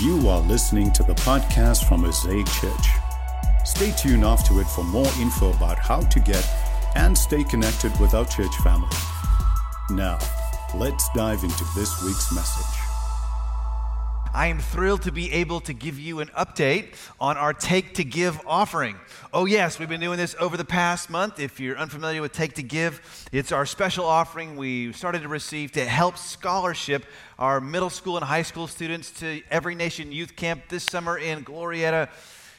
You are listening to the podcast from Mosaic Church. Stay tuned after it for more info about how to get and stay connected with our church family. Now, let's dive into this week's message. I am thrilled to be able to give you an update on our Take to Give offering. Oh, yes, we've been doing this over the past month. If you're unfamiliar with Take to Give, it's our special offering we started to receive to help scholarship our middle school and high school students to Every Nation Youth Camp this summer in Glorieta.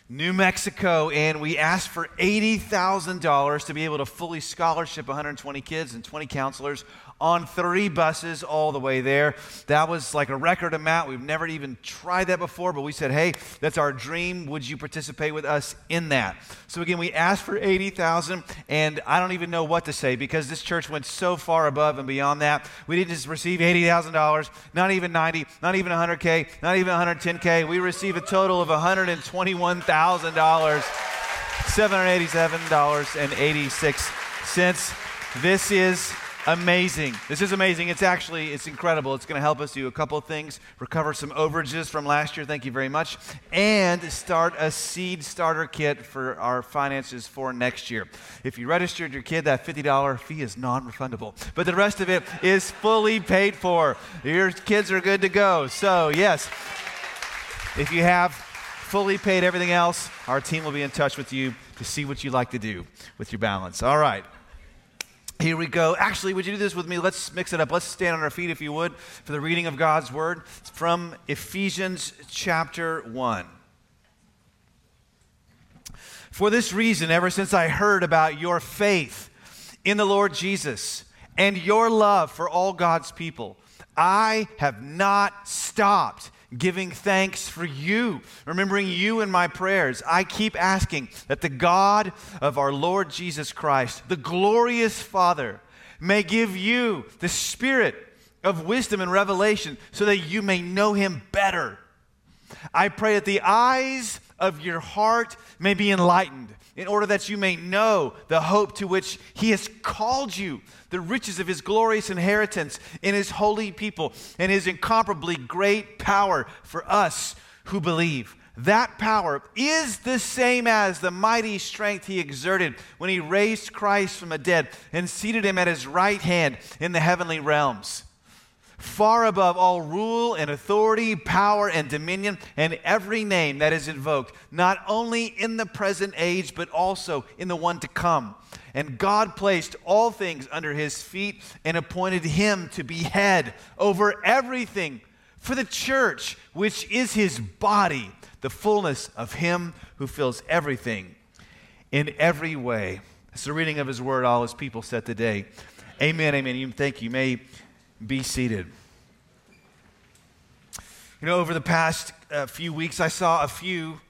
New Mexico, and we asked for $80,000 to be able to fully scholarship 120 kids and 20 counselors on three buses all the way there. That was like a record amount. We've never even tried that before, but we said, hey, that's our dream. Would you participate with us in that? So again, we asked for 80,000, and I don't even know what to say because this church went so far above and beyond that. We didn't just receive $80,000, not even 90, not even 100K, not even 110K. We received a total of $121,000, $787.86. This is amazing. This is amazing. It's actually it's incredible. It's going to help us do a couple of things, recover some overages from last year. Thank you very much, and start a seed starter kit for our finances for next year. If you registered your kid, that $50 fee is non-refundable, but the rest of it is fully paid for. Your kids are good to go. So, yes. If you have fully paid everything else, our team will be in touch with you to see what you like to do with your balance. All right. Here we go. Actually, would you do this with me? Let's mix it up. Let's stand on our feet, if you would, for the reading of God's word it's from Ephesians chapter 1. For this reason, ever since I heard about your faith in the Lord Jesus and your love for all God's people, I have not stopped giving thanks for you, remembering you in my prayers. I keep asking that the God of our Lord Jesus Christ, the glorious Father, may give you the spirit of wisdom and revelation so that you may know him better. I pray that the eyes of your heart may be enlightened in order that you may know the hope to which he has called you, the riches of his glorious inheritance in his holy people, and his incomparably great power for us who believe. That power is the same as the mighty strength he exerted when he raised Christ from the dead and seated him at his right hand in the heavenly realms far above all rule and authority, power and dominion, and every name that is invoked, not only in the present age, but also in the one to come. And God placed all things under his feet and appointed him to be head over everything for the church, which is his body, the fullness of him who fills everything in every way. It's the reading of his word, all his people said today. Amen, amen. You thank you. you may be seated. You know, over the past uh, few weeks, I saw a few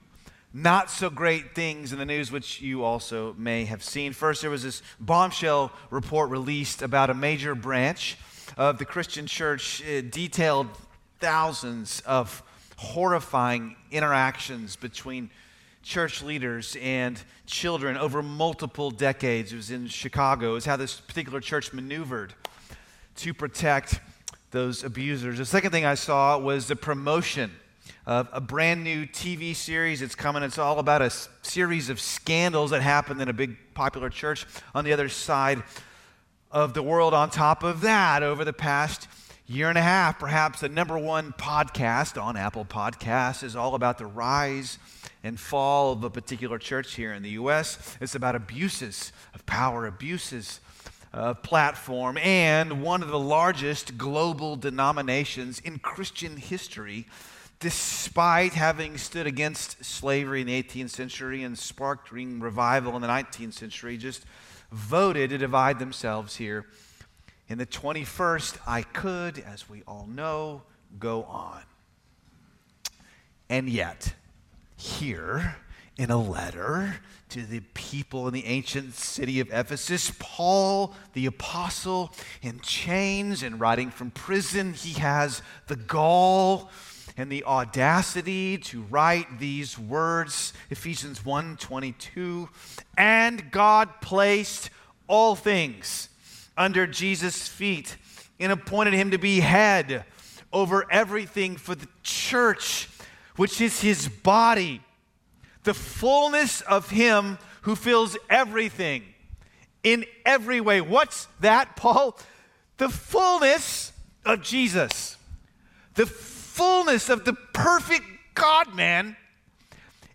not so great things in the news, which you also may have seen. First, there was this bombshell report released about a major branch of the Christian church, it detailed thousands of horrifying interactions between church leaders and children over multiple decades. It was in Chicago. It was how this particular church maneuvered to protect those abusers. The second thing I saw was the promotion of a brand new TV series. It's coming. It's all about a series of scandals that happened in a big popular church on the other side of the world. On top of that, over the past year and a half, perhaps the number one podcast on Apple Podcasts is all about the rise and fall of a particular church here in the U.S. It's about abuses of power, abuses uh, platform and one of the largest global denominations in Christian history, despite having stood against slavery in the 18th century and sparking revival in the 19th century, just voted to divide themselves here. In the 21st, I could, as we all know, go on. And yet, here in a letter to the people in the ancient city of Ephesus. Paul, the apostle, in chains and writing from prison, he has the gall and the audacity to write these words Ephesians 1:22 and God placed all things under Jesus' feet and appointed him to be head over everything for the church which is his body, the fullness of him who fills everything in every way. What's that, Paul? The fullness of Jesus. The fullness of the perfect God man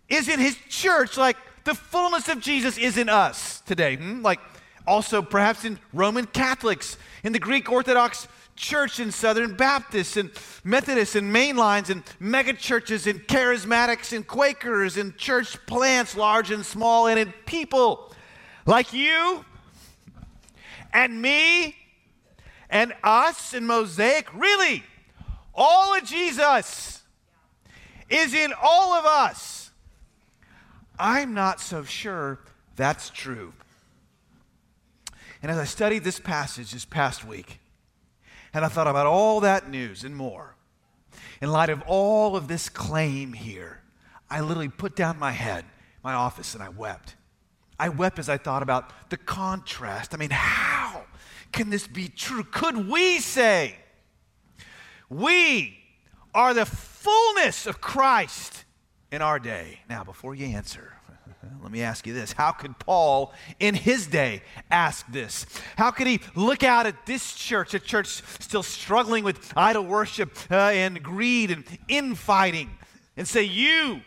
is in his church, like the fullness of Jesus is in us today. Hmm? Like also perhaps in Roman Catholics, in the Greek Orthodox Church and Southern Baptists and Methodists and mainlines and megachurches and charismatics and Quakers and church plants, large and small, and in people like you and me and us and Mosaic. Really, all of Jesus is in all of us. I'm not so sure that's true. And as I studied this passage this past week, and I thought about all that news and more. In light of all of this claim here, I literally put down my head, my office, and I wept. I wept as I thought about the contrast. I mean, how can this be true? Could we say, we are the fullness of Christ in our day? Now, before you answer, let me ask you this How could Paul in his day ask this? How could he look out at this church, a church still struggling with idol worship uh, and greed and infighting, and say, You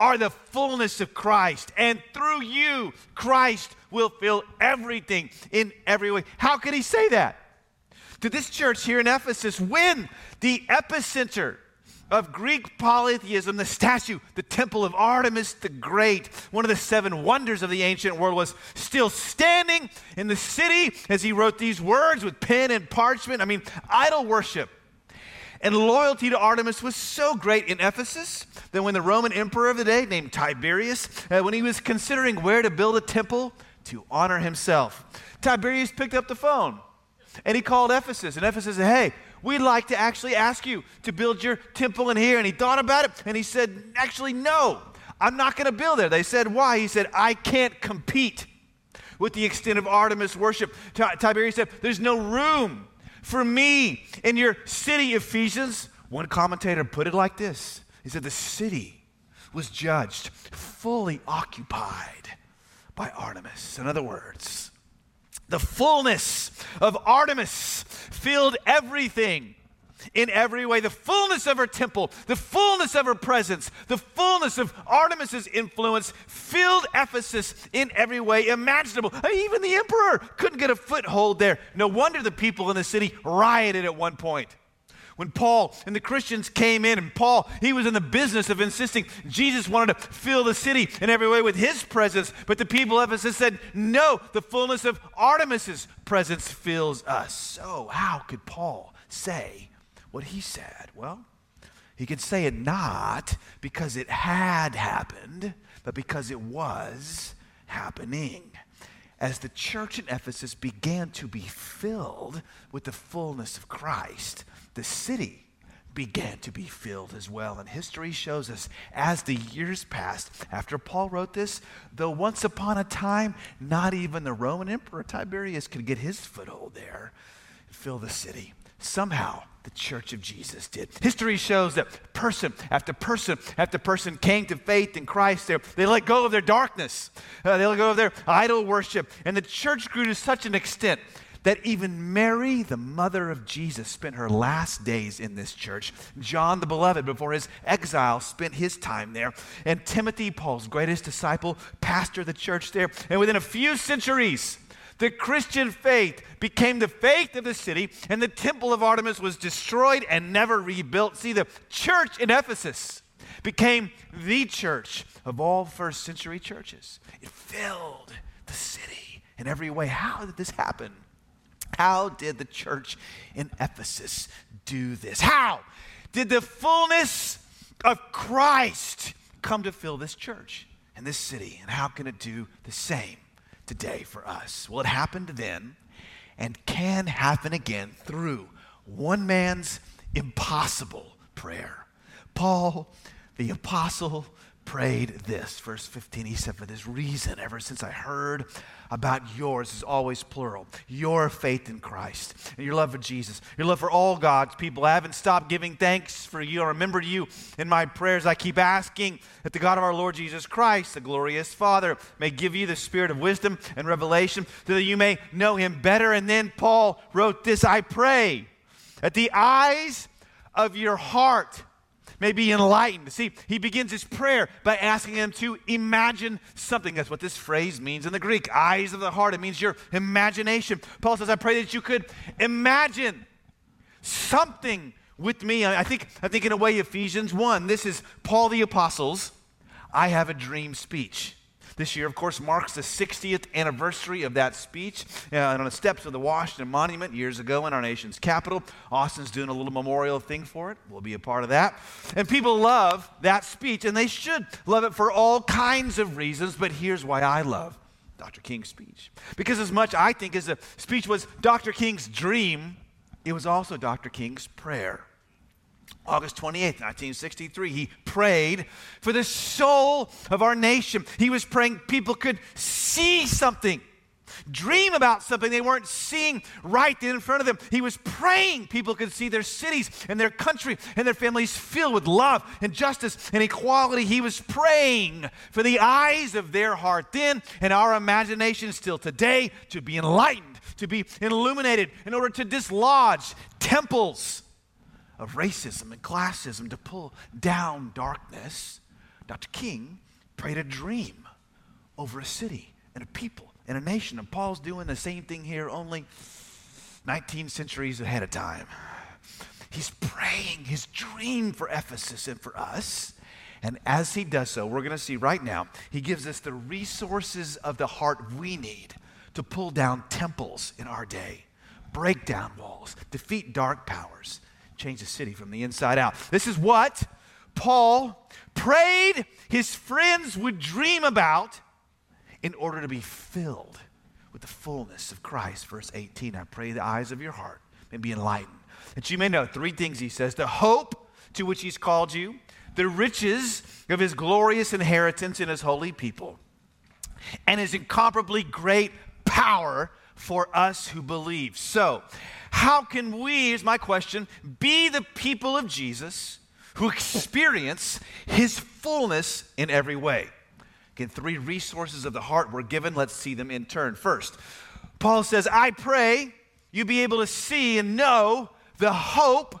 are the fullness of Christ, and through you, Christ will fill everything in every way? How could he say that? To this church here in Ephesus, when the epicenter of Greek polytheism, the statue, the temple of Artemis the Great, one of the seven wonders of the ancient world, was still standing in the city as he wrote these words with pen and parchment. I mean, idol worship and loyalty to Artemis was so great in Ephesus that when the Roman emperor of the day, named Tiberius, uh, when he was considering where to build a temple to honor himself, Tiberius picked up the phone and he called Ephesus. And Ephesus said, Hey, we'd like to actually ask you to build your temple in here. And he thought about it and he said, Actually, no, I'm not going to build there. They said, Why? He said, I can't compete with the extent of Artemis worship. Tiberius said, There's no room for me in your city, Ephesians. One commentator put it like this He said, The city was judged fully occupied by Artemis. In other words, the fullness of Artemis filled everything in every way. The fullness of her temple, the fullness of her presence, the fullness of Artemis's influence filled Ephesus in every way imaginable. Even the emperor couldn't get a foothold there. No wonder the people in the city rioted at one point when Paul and the Christians came in, and Paul, he was in the business of insisting Jesus wanted to fill the city in every way with his presence, but the people of Ephesus said, No, the fullness of Artemis's presence fills us. So, how could Paul say what he said? Well, he could say it not because it had happened, but because it was happening as the church in Ephesus began to be filled with the fullness of Christ, the city began to be filled as well. And history shows us as the years passed, after Paul wrote this, though once upon a time, not even the Roman Emperor Tiberius could get his foothold there and fill the city. Somehow, the church of Jesus did. History shows that person after person after person came to faith in Christ. They, they let go of their darkness, uh, they let go of their idol worship, and the church grew to such an extent that even Mary, the mother of Jesus, spent her last days in this church. John the Beloved, before his exile, spent his time there. And Timothy, Paul's greatest disciple, pastored the church there. And within a few centuries, the Christian faith became the faith of the city, and the temple of Artemis was destroyed and never rebuilt. See, the church in Ephesus became the church of all first century churches. It filled the city in every way. How did this happen? How did the church in Ephesus do this? How did the fullness of Christ come to fill this church and this city? And how can it do the same today for us? Well, it happened then and can happen again through one man's impossible prayer. Paul, the apostle, prayed this. Verse 15, he said, For this reason, ever since I heard about yours, is always plural, your faith in Christ and your love for Jesus, your love for all God's people. I haven't stopped giving thanks for you. I remembered you in my prayers. I keep asking that the God of our Lord Jesus Christ, the glorious Father, may give you the spirit of wisdom and revelation so that you may know him better. And then Paul wrote this I pray that the eyes of your heart may be enlightened. See, he begins his prayer by asking them to imagine something. That's what this phrase means in the Greek eyes of the heart. It means your imagination. Paul says, I pray that you could imagine something with me. I think, I think in a way, Ephesians 1, this is Paul the Apostle's I have a dream speech. This year, of course, marks the 60th anniversary of that speech uh, on the steps of the Washington Monument years ago in our nation's capital. Austin's doing a little memorial thing for it. We'll be a part of that. And people love that speech, and they should love it for all kinds of reasons, but here's why I love Dr. King's speech. Because as much I think as the speech was Dr. King's dream, it was also Dr. King's prayer. August 28th, 1963, he prayed for the soul of our nation. He was praying people could see something, dream about something they weren't seeing right in front of them. He was praying people could see their cities and their country and their families filled with love and justice and equality. He was praying for the eyes of their heart then and our imagination still today to be enlightened, to be illuminated in order to dislodge temples of racism and classism to pull down darkness, Dr. King prayed a dream over a city and a people and a nation. And Paul's doing the same thing here, only 19 centuries ahead of time. He's praying his dream for Ephesus and for us. And as he does so, we're going to see right now, he gives us the resources of the heart we need to pull down temples in our day, break down walls, defeat dark powers, change the city from the inside out. This is what Paul prayed his friends would dream about in order to be filled with the fullness of Christ. Verse 18 I pray the eyes of your heart may be enlightened, that you may know three things he says the hope to which he's called you, the riches of his glorious inheritance in his holy people, and his incomparably great power for us who believe. So, how can we, is my question, be the people of Jesus who experience his fullness in every way? Again, three resources of the heart were given. Let's see them in turn. First, Paul says, I pray you be able to see and know the hope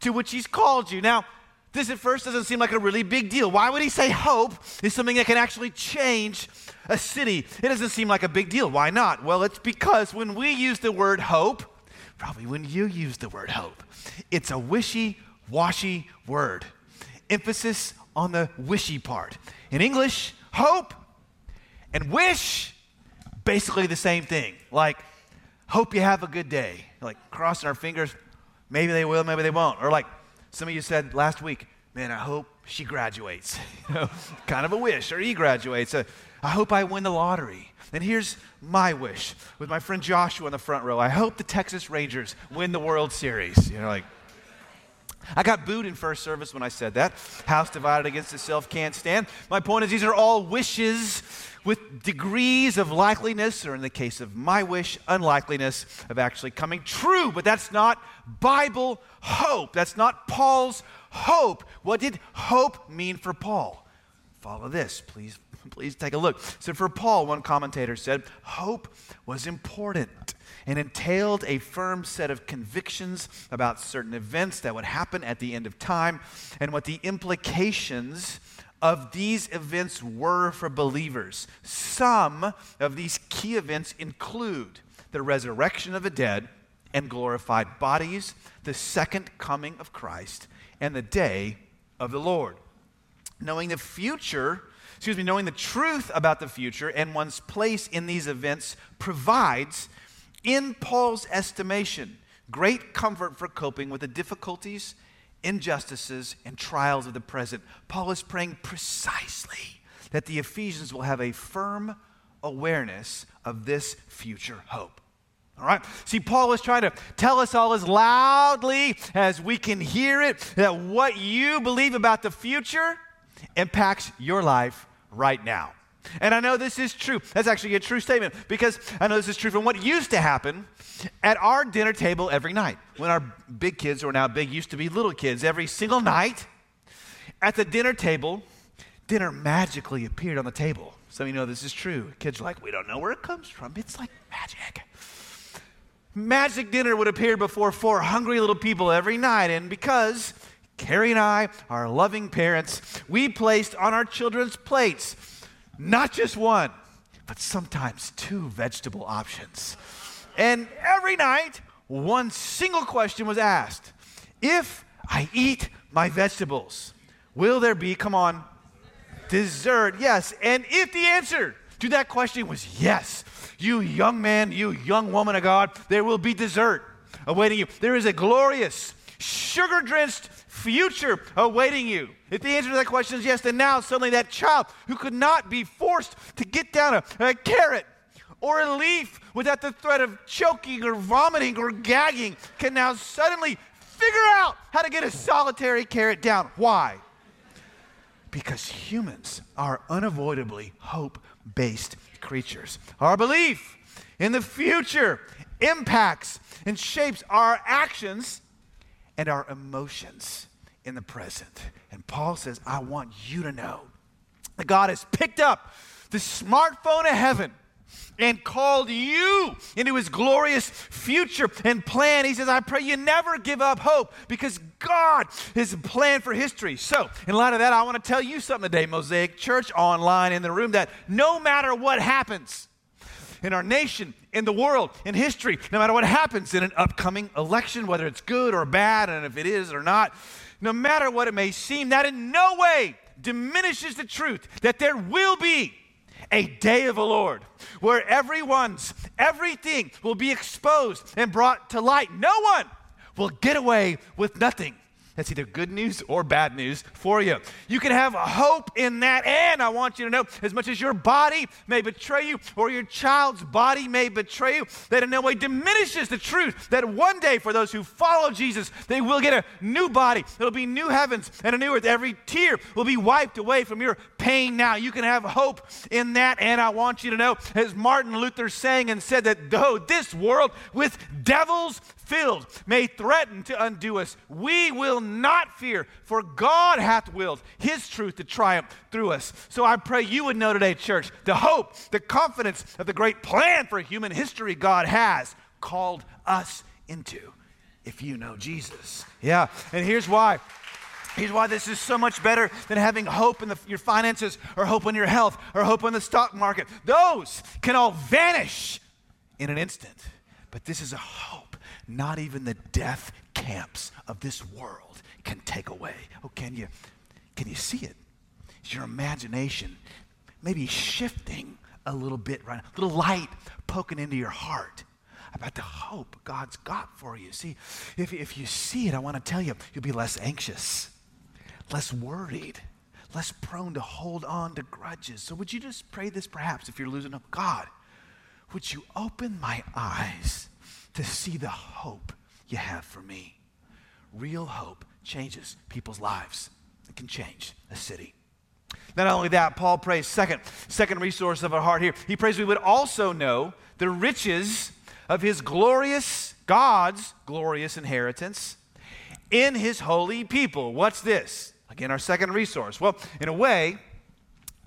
to which he's called you. Now, this at first doesn't seem like a really big deal. Why would he say hope is something that can actually change a city? It doesn't seem like a big deal. Why not? Well, it's because when we use the word hope, probably when you use the word hope. It's a wishy washy word. Emphasis on the wishy part. In English, hope and wish, basically the same thing. Like, hope you have a good day. Like, crossing our fingers, maybe they will, maybe they won't. Or like some of you said last week, man, I hope she graduates. kind of a wish. Or he graduates. Uh, I hope I win the lottery. And here's my wish with my friend Joshua in the front row. I hope the Texas Rangers win the World Series. You know, like, I got booed in first service when I said that. House divided against itself can't stand. My point is, these are all wishes with degrees of likeliness, or in the case of my wish, unlikeliness of actually coming true. But that's not Bible hope. That's not Paul's hope. What did hope mean for Paul? Follow this, please Please take a look. So, for Paul, one commentator said, hope was important and entailed a firm set of convictions about certain events that would happen at the end of time and what the implications of these events were for believers. Some of these key events include the resurrection of the dead and glorified bodies, the second coming of Christ, and the day of the Lord. Knowing the future excuse me, knowing the truth about the future and one's place in these events provides, in Paul's estimation, great comfort for coping with the difficulties, injustices, and trials of the present. Paul is praying precisely that the Ephesians will have a firm awareness of this future hope. All right? See, Paul is trying to tell us all as loudly as we can hear it that what you believe about the future impacts your life right now. And I know this is true. That's actually a true statement because I know this is true from what used to happen at our dinner table every night. When our big kids, who are now big, used to be little kids, every single night at the dinner table, dinner magically appeared on the table. Some of you know this is true. Kids are like, we don't know where it comes from. It's like magic. Magic dinner would appear before four hungry little people every night. And because Carrie and I are loving parents, we placed on our children's plates not just one, but sometimes two vegetable options. And every night, one single question was asked If I eat my vegetables, will there be, come on, dessert? Yes. And if the answer to that question was yes, you young man, you young woman of God, there will be dessert awaiting you. There is a glorious, sugar drenched future awaiting you? If the answer to that question is yes, then now suddenly that child who could not be forced to get down a, a carrot or a leaf without the threat of choking or vomiting or gagging can now suddenly figure out how to get a solitary carrot down. Why? Because humans are unavoidably hope based creatures. Our belief in the future impacts and shapes our actions and our emotions in the present. And Paul says, I want you to know that God has picked up the smartphone of heaven and called you into his glorious future and plan. He says, I pray you never give up hope because God has a plan for history. So, in light of that, I want to tell you something today, Mosaic Church, online in the room, that no matter what happens in our nation, in the world, in history, no matter what happens in an upcoming election, whether it's good or bad, and if it is or not, no matter what it may seem, that in no way diminishes the truth that there will be a day of the Lord where everyone's, everything will be exposed and brought to light. No one will get away with nothing. That's either good news or bad news for you. You can have hope in that. And I want you to know as much as your body may betray you or your child's body may betray you, that in no way diminishes the truth that one day for those who follow Jesus, they will get a new body. It'll be new heavens and a new earth. Every tear will be wiped away from your pain now. You can have hope in that. And I want you to know, as Martin Luther sang and said, that though this world with devils filled may threaten to undo us, we will not fear, for God hath willed his truth to triumph through us. So I pray you would know today, church, the hope, the confidence of the great plan for human history God has called us into if you know Jesus. Yeah, and here's why. Here's why this is so much better than having hope in the, your finances or hope in your health or hope in the stock market. Those can all vanish in an instant. But this is a hope not even the death camps of this world can take away. Oh, can you? Can you see it? Is your imagination maybe shifting a little bit right A little light poking into your heart about the hope God's got for you. See, if, if you see it, I want to tell you, you'll be less anxious, less worried, less prone to hold on to grudges. So, would you just pray this perhaps if you're losing hope? God, would you open my eyes to see the hope you have for me. Real hope changes people's lives. It can change a city. Not only that, Paul prays second, second resource of our heart here. He prays we would also know the riches of his glorious, God's glorious inheritance in his holy people. What's this? Again, our second resource. Well, in a way,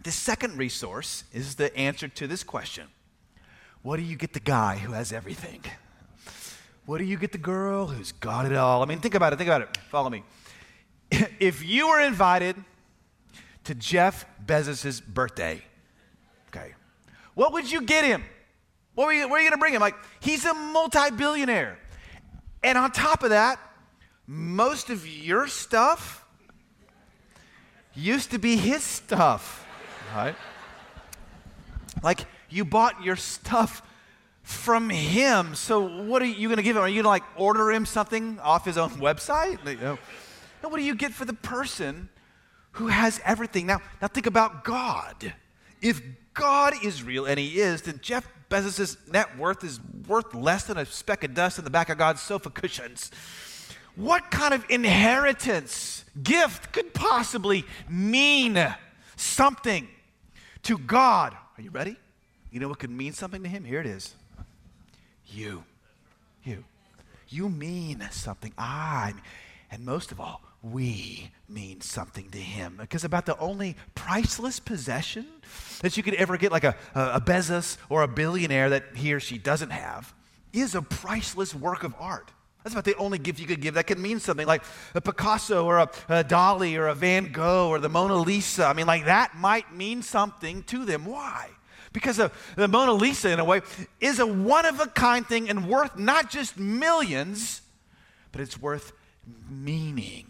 the second resource is the answer to this question What do you get the guy who has everything? What do you get the girl who's got it all? I mean, think about it. Think about it. Follow me. If you were invited to Jeff Bezos' birthday, okay, what would you get him? What were you, where are you going to bring him? Like, he's a multi billionaire. And on top of that, most of your stuff used to be his stuff, right? Like, you bought your stuff from him. So what are you going to give him? Are you going to like order him something off his own website? No. no, what do you get for the person who has everything? Now, now think about God. If God is real, and he is, then Jeff Bezos' net worth is worth less than a speck of dust in the back of God's sofa cushions. what kind of inheritance, gift could possibly mean something to God? Are you ready? You know what could mean something to Him? Here it is. You. You. You mean something. I. And most of all, we mean something to him. Because about the only priceless possession that you could ever get, like a, a Bezos or a billionaire that he or she doesn't have, is a priceless work of art. That's about the only gift you could give that could mean something like a Picasso or a, a Dali or a Van Gogh or the Mona Lisa. I mean, like that might mean something to them. Why? Because of the Mona Lisa, in a way, is a one of a kind thing and worth not just millions, but it's worth meaning.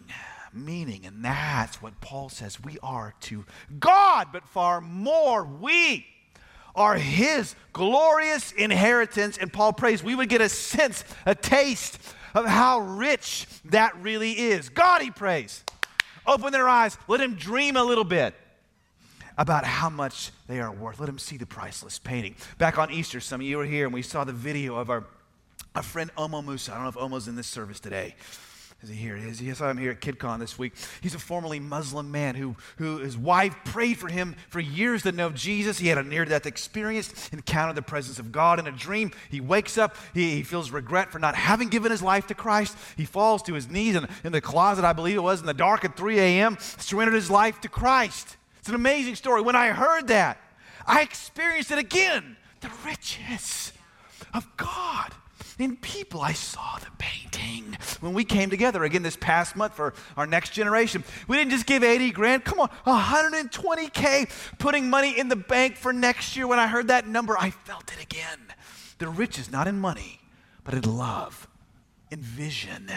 Meaning. And that's what Paul says we are to God, but far more. We are his glorious inheritance. And Paul prays we would get a sense, a taste of how rich that really is. God, he prays. Open their eyes, let him dream a little bit about how much they are worth. Let him see the priceless painting. Back on Easter, some of you were here and we saw the video of our, our friend Omo Musa. I don't know if Omo's in this service today. Is he here? Is he? I saw him here at KidCon this week. He's a formerly Muslim man who, who his wife prayed for him for years to know Jesus. He had a near death experience, encountered the presence of God in a dream. He wakes up, he, he, feels regret for not having given his life to Christ. He falls to his knees in, in the closet, I believe it was, in the dark at 3 a.m., surrendered his life to Christ. It's an amazing story. When I heard that, I experienced it again the riches of God in people. I saw the painting when we came together again this past month for our next generation. We didn't just give 80 grand, come on, 120K, putting money in the bank for next year. When I heard that number, I felt it again. The riches, not in money, but in love, in vision,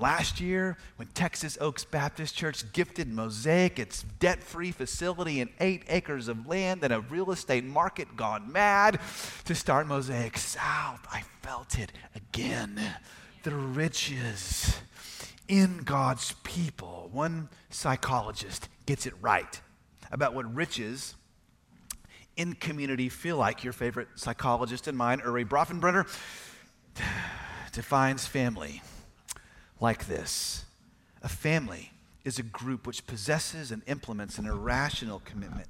last year, when Texas Oaks Baptist Church gifted Mosaic its debt free facility and eight acres of land and a real estate market gone mad to start Mosaic South, I felt it again. The riches in God's people. One psychologist gets it right about what riches in community feel like. Your favorite psychologist and mine, Urie Bronfenbrenner, defines family like this A family is a group which possesses and implements an irrational commitment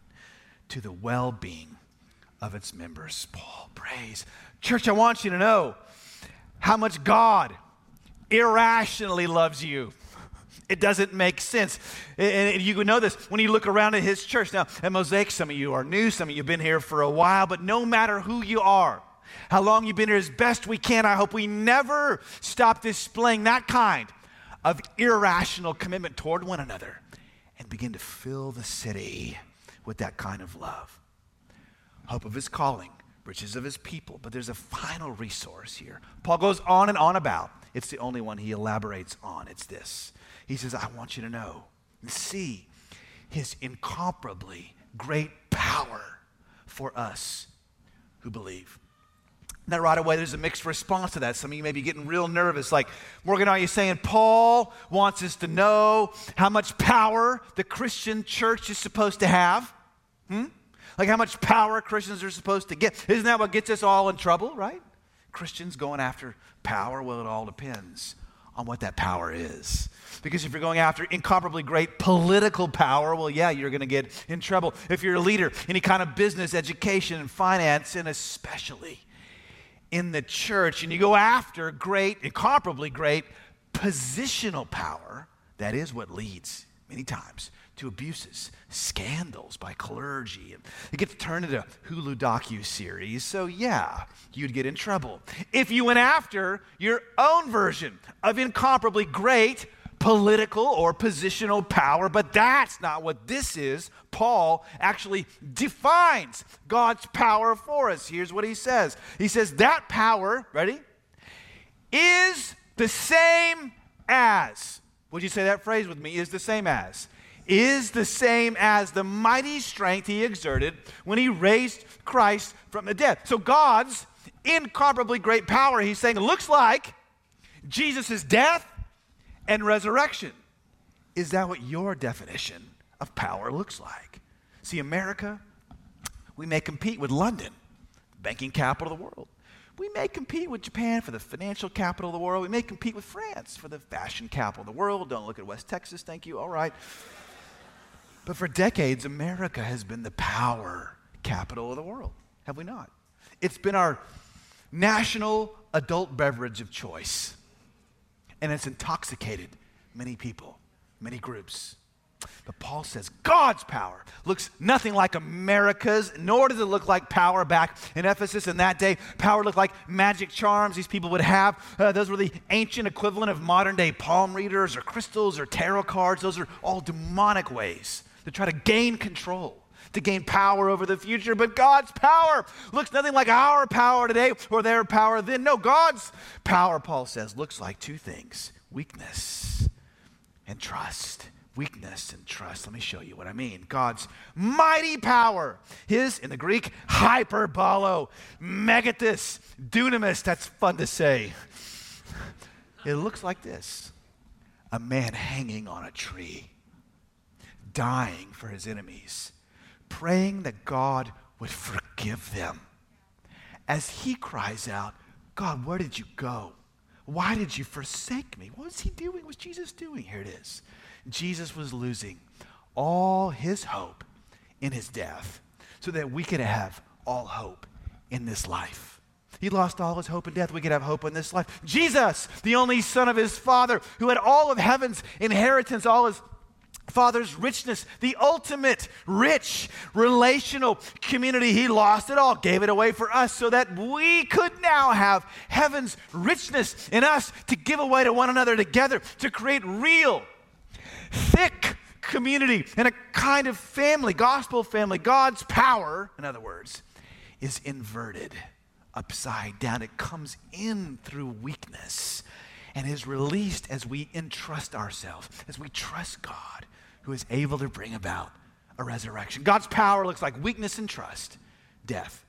to the well being of its members. Paul prays. Church, I want you to know how much God irrationally loves you. It doesn't make sense. And you know this when you look around at his church. Now, at Mosaic, some of you are new, some of you have been here for a while, but no matter who you are, how long you've been here as best we can. I hope we never stop displaying that kind of irrational commitment toward one another and begin to fill the city with that kind of love. Hope of his calling, riches of his people. But there's a final resource here. Paul goes on and on about. It's the only one he elaborates on. It's this. He says, I want you to know and see his incomparably great power for us who believe. Now, right away, there's a mixed response to that. Some of you may be getting real nervous. Like, Morgan, are you saying Paul wants us to know how much power the Christian church is supposed to have? Hmm? Like, how much power Christians are supposed to get? Isn't that what gets us all in trouble, right? Christians going after power? Well, it all depends on what that power is. Because if you're going after incomparably great political power, well, yeah, you're going to get in trouble. If you're a leader, any kind of business, education, and finance, and especially in the church and you go after great, incomparably great positional power, that is what leads many times to abuses, scandals by clergy. And it gets turned into Hulu docu series. So yeah, you'd get in trouble if you went after your own version of incomparably great political or positional power, but that's not what this is. Paul actually defines God's power for us. Here's what he says He says, That power, ready, is the same as. Would you say that phrase with me? Is the same as. Is the same as the mighty strength he exerted when he raised Christ from the dead. So God's incomparably great power, he's saying, looks like Jesus' death and resurrection. Is that what your definition of power looks like? See, America, we may compete with London, banking capital of the world. We may compete with Japan for the financial capital of the world. We may compete with France for the fashion capital of the world. Don't look at West Texas, thank you. All right. But for decades, America has been the power capital of the world, have we not? It's been our national adult beverage of choice, and it's intoxicated many people, many groups. But Paul says God's power looks nothing like America's, nor does it look like power back in Ephesus in that day. Power looked like magic charms these people would have. Uh, those were the ancient equivalent of modern day palm readers or crystals or tarot cards. Those are all demonic ways to try to gain control to gain power over the future. But God's power looks nothing like our power today or their power then. No, God's power, Paul says, looks like two things weakness and trust. Weakness and trust. Let me show you what I mean. God's mighty power. His, in the Greek, hyperbolo, megathus, dunamis. That's fun to say. It looks like this a man hanging on a tree, dying for his enemies praying that God would forgive them. As he cries out, God, where did you go? Why did you forsake me? What was he doing? What was Jesus doing? Here it is. Jesus was losing all his hope in his death so that we could have all hope in this life. He lost all his hope in death. We could have hope in this life. Jesus, the only son of his father, who had all of heaven's inheritance, all his Father's richness, the ultimate rich relational community. He lost it all, gave it away for us so that we could now have heaven's richness in us to give away to one another together to create real, thick community and a kind of family, gospel family. God's power, in other words, is inverted, upside down. It comes in through weakness and is released as we entrust ourselves, as we trust God who is able to bring about a resurrection. God's power looks like weakness and trust, death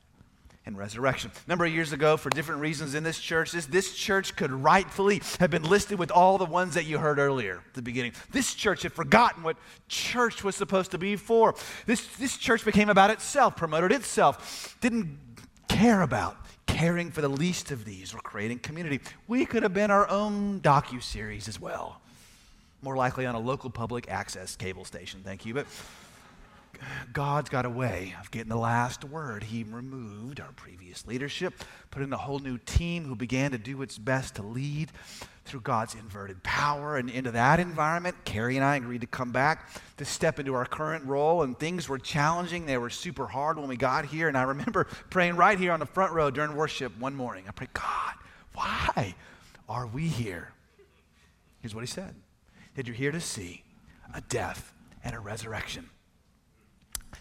and resurrection. A number of years ago, for different reasons in this church, this, this church could rightfully have been listed with all the ones that you heard earlier at the beginning. This church had forgotten what church was supposed to be for. This, this church became about itself, promoted itself, didn't care about caring for the least of these or creating community. We could have been our own docu-series as well more likely on a local public access cable station, thank you. But God's got a way of getting the last word. He removed our previous leadership, put in a whole new team who began to do its best to lead through God's inverted power. And into that environment, Carrie and I agreed to come back to step into our current role. And things were challenging. They were super hard when we got here. And I remember praying right here on the front row during worship one morning. I prayed, God, why are we here? Here's what he said that you're here to see a death and a resurrection.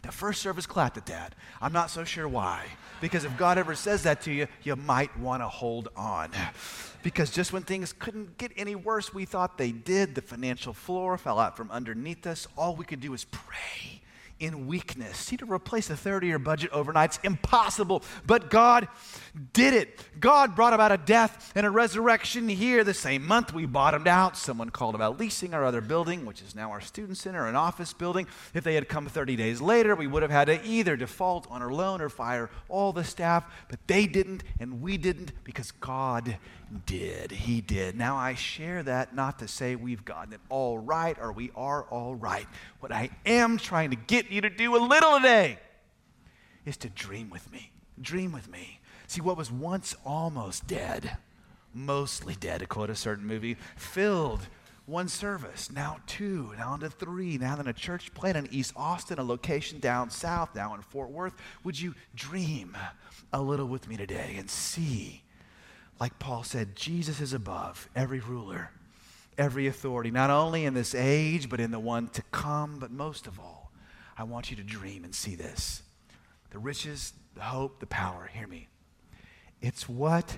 The first service clapped at that. I'm not so sure why. Because if God ever says that to you, you might want to hold on. Because just when things couldn't get any worse, we thought they did. The financial floor fell out from underneath us. All we could do was pray in weakness. See, to replace a 30 year budget overnight's impossible, but God did it. God brought about a death and a resurrection here the same month we bottomed out. Someone called about leasing our other building, which is now our student center, an office building. If they had come 30 days later, we would have had to either default on our loan or fire all the staff, but they didn't and we didn't because God did. He did. Now, I share that not to say we've gotten it all right or we are all right. What I am trying to get you to do a little today is to dream with me. Dream with me. See, what was once almost dead, mostly dead, to quote a certain movie, filled one service, now two, now into three, now in a church plant in East Austin, a location down south, now in Fort Worth. Would you dream a little with me today and see? like Paul said, Jesus is above every ruler, every authority, not only in this age, but in the one to come. But most of all, I want you to dream and see this the riches, the hope, the power. Hear me. It's what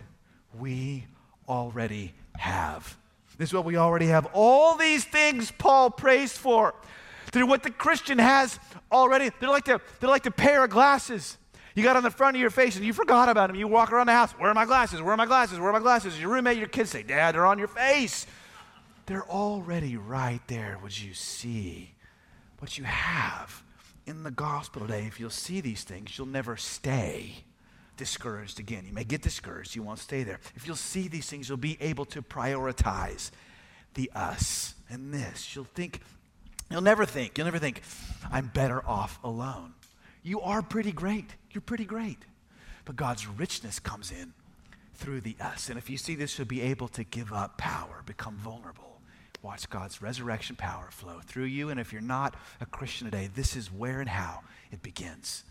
we already have. This is what we already have. All these things Paul prays for. They're what the Christian has already. They're like the, they're like the pair of glasses you got on the front of your face and you forgot about them. You walk around the house, where are my glasses? Where are my glasses? Where are my glasses? Your roommate, your kids say, Dad, they're on your face. They're already right there. Would you see what you have in the gospel today? If you'll see these things, you'll never stay discouraged again. You may get discouraged. You won't stay there. If you'll see these things, you'll be able to prioritize the us and this. You'll think, you'll never think, you'll never think, I'm better off alone. You are pretty great. You're pretty great. But God's richness comes in through the us. And if you see this, you'll be able to give up power, become vulnerable. Watch God's resurrection power flow through you. And if you're not a Christian today, this is where and how it begins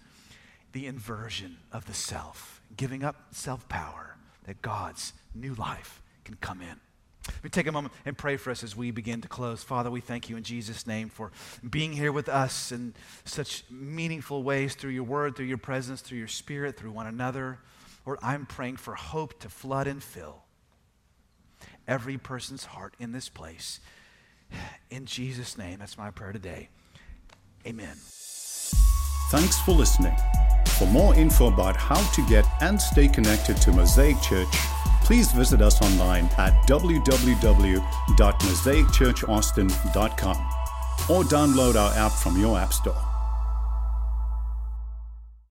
the inversion of the self, giving up self power, that God's new life can come in. Let me take a moment and pray for us as we begin to close. Father, we thank you in Jesus' name for being here with us in such meaningful ways through your word, through your presence, through your spirit, through one another. Lord, I'm praying for hope to flood and fill every person's heart in this place. In Jesus' name, that's my prayer today. Amen. Thanks for listening. For more info about how to get and stay connected to Mosaic Church, please visit us online at www.mosaicchurchaustin.com or download our app from your app store.